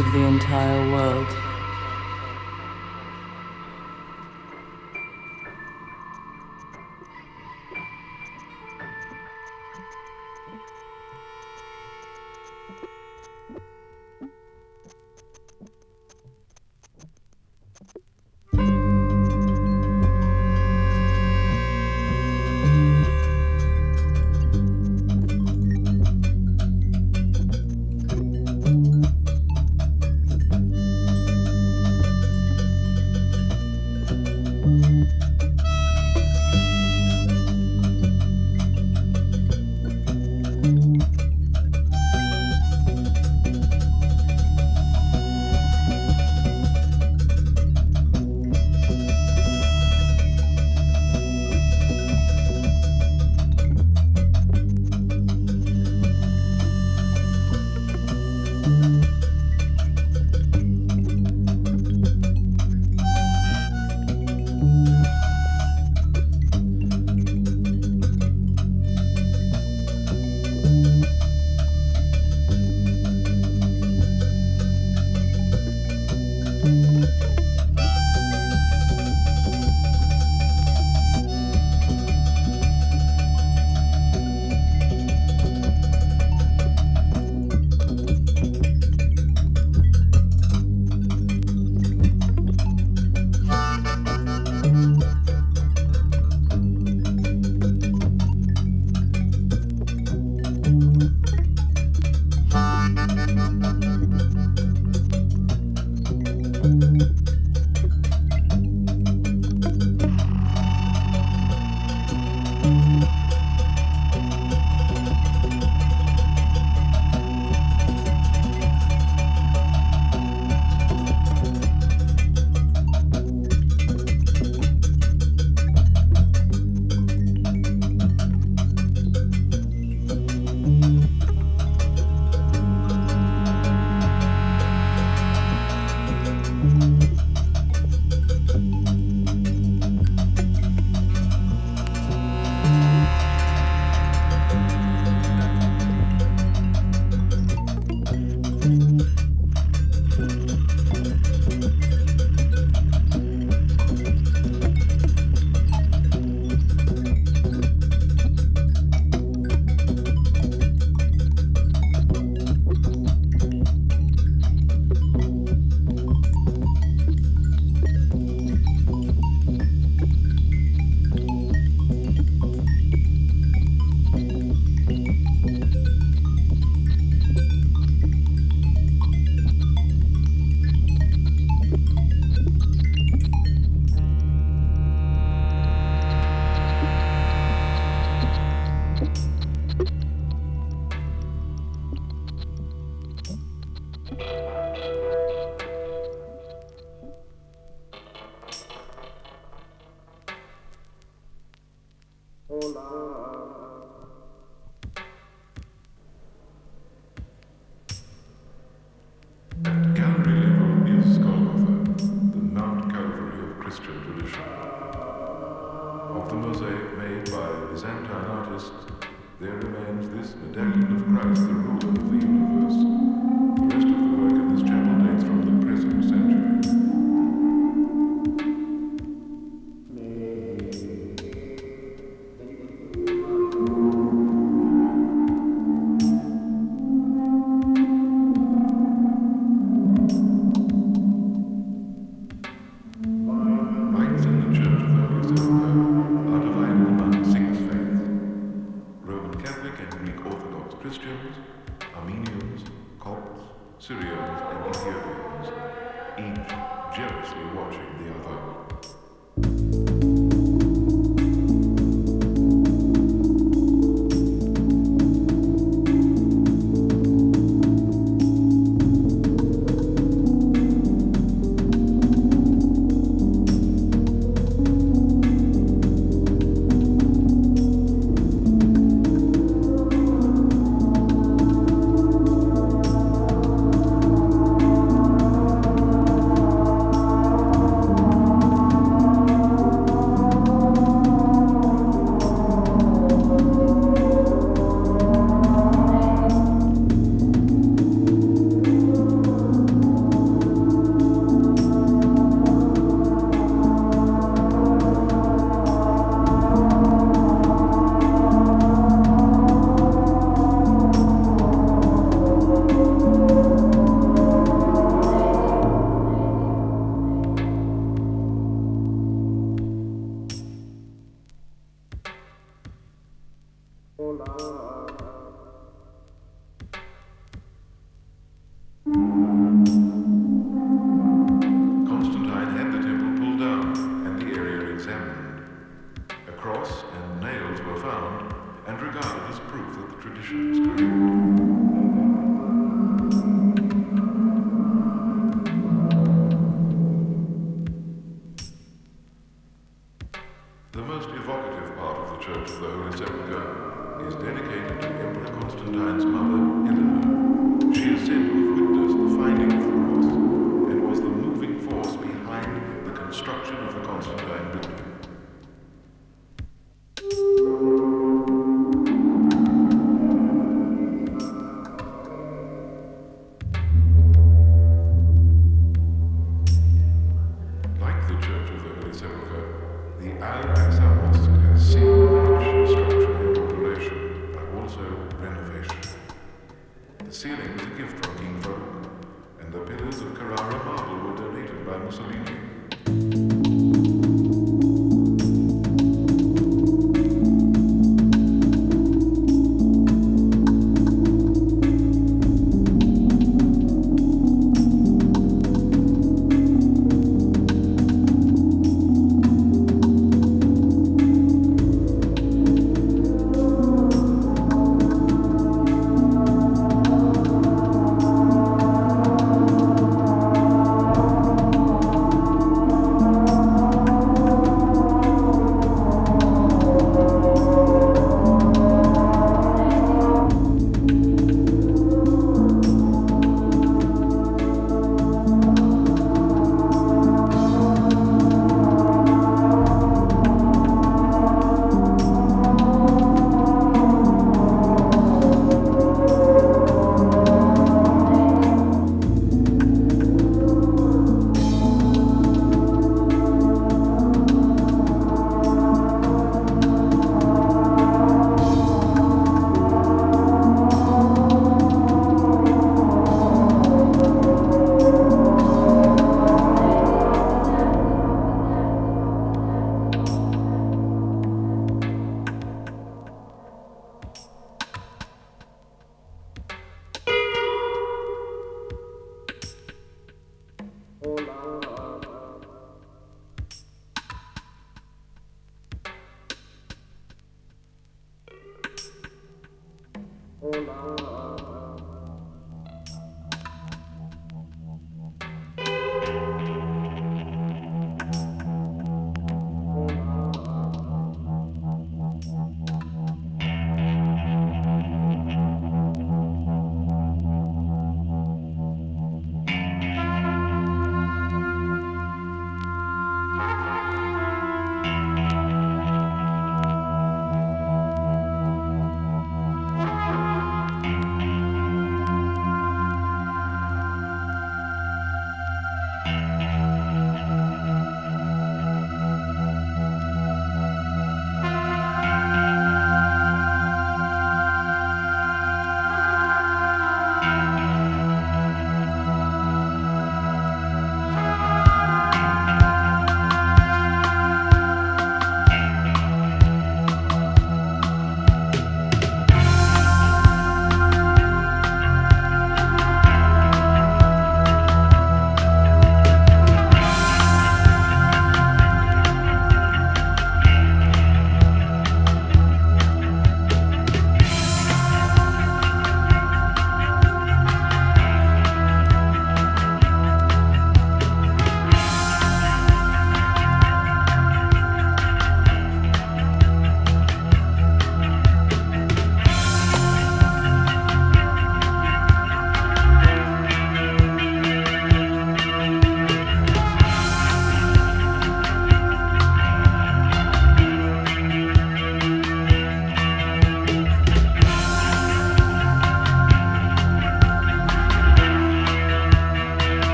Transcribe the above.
of the entire world.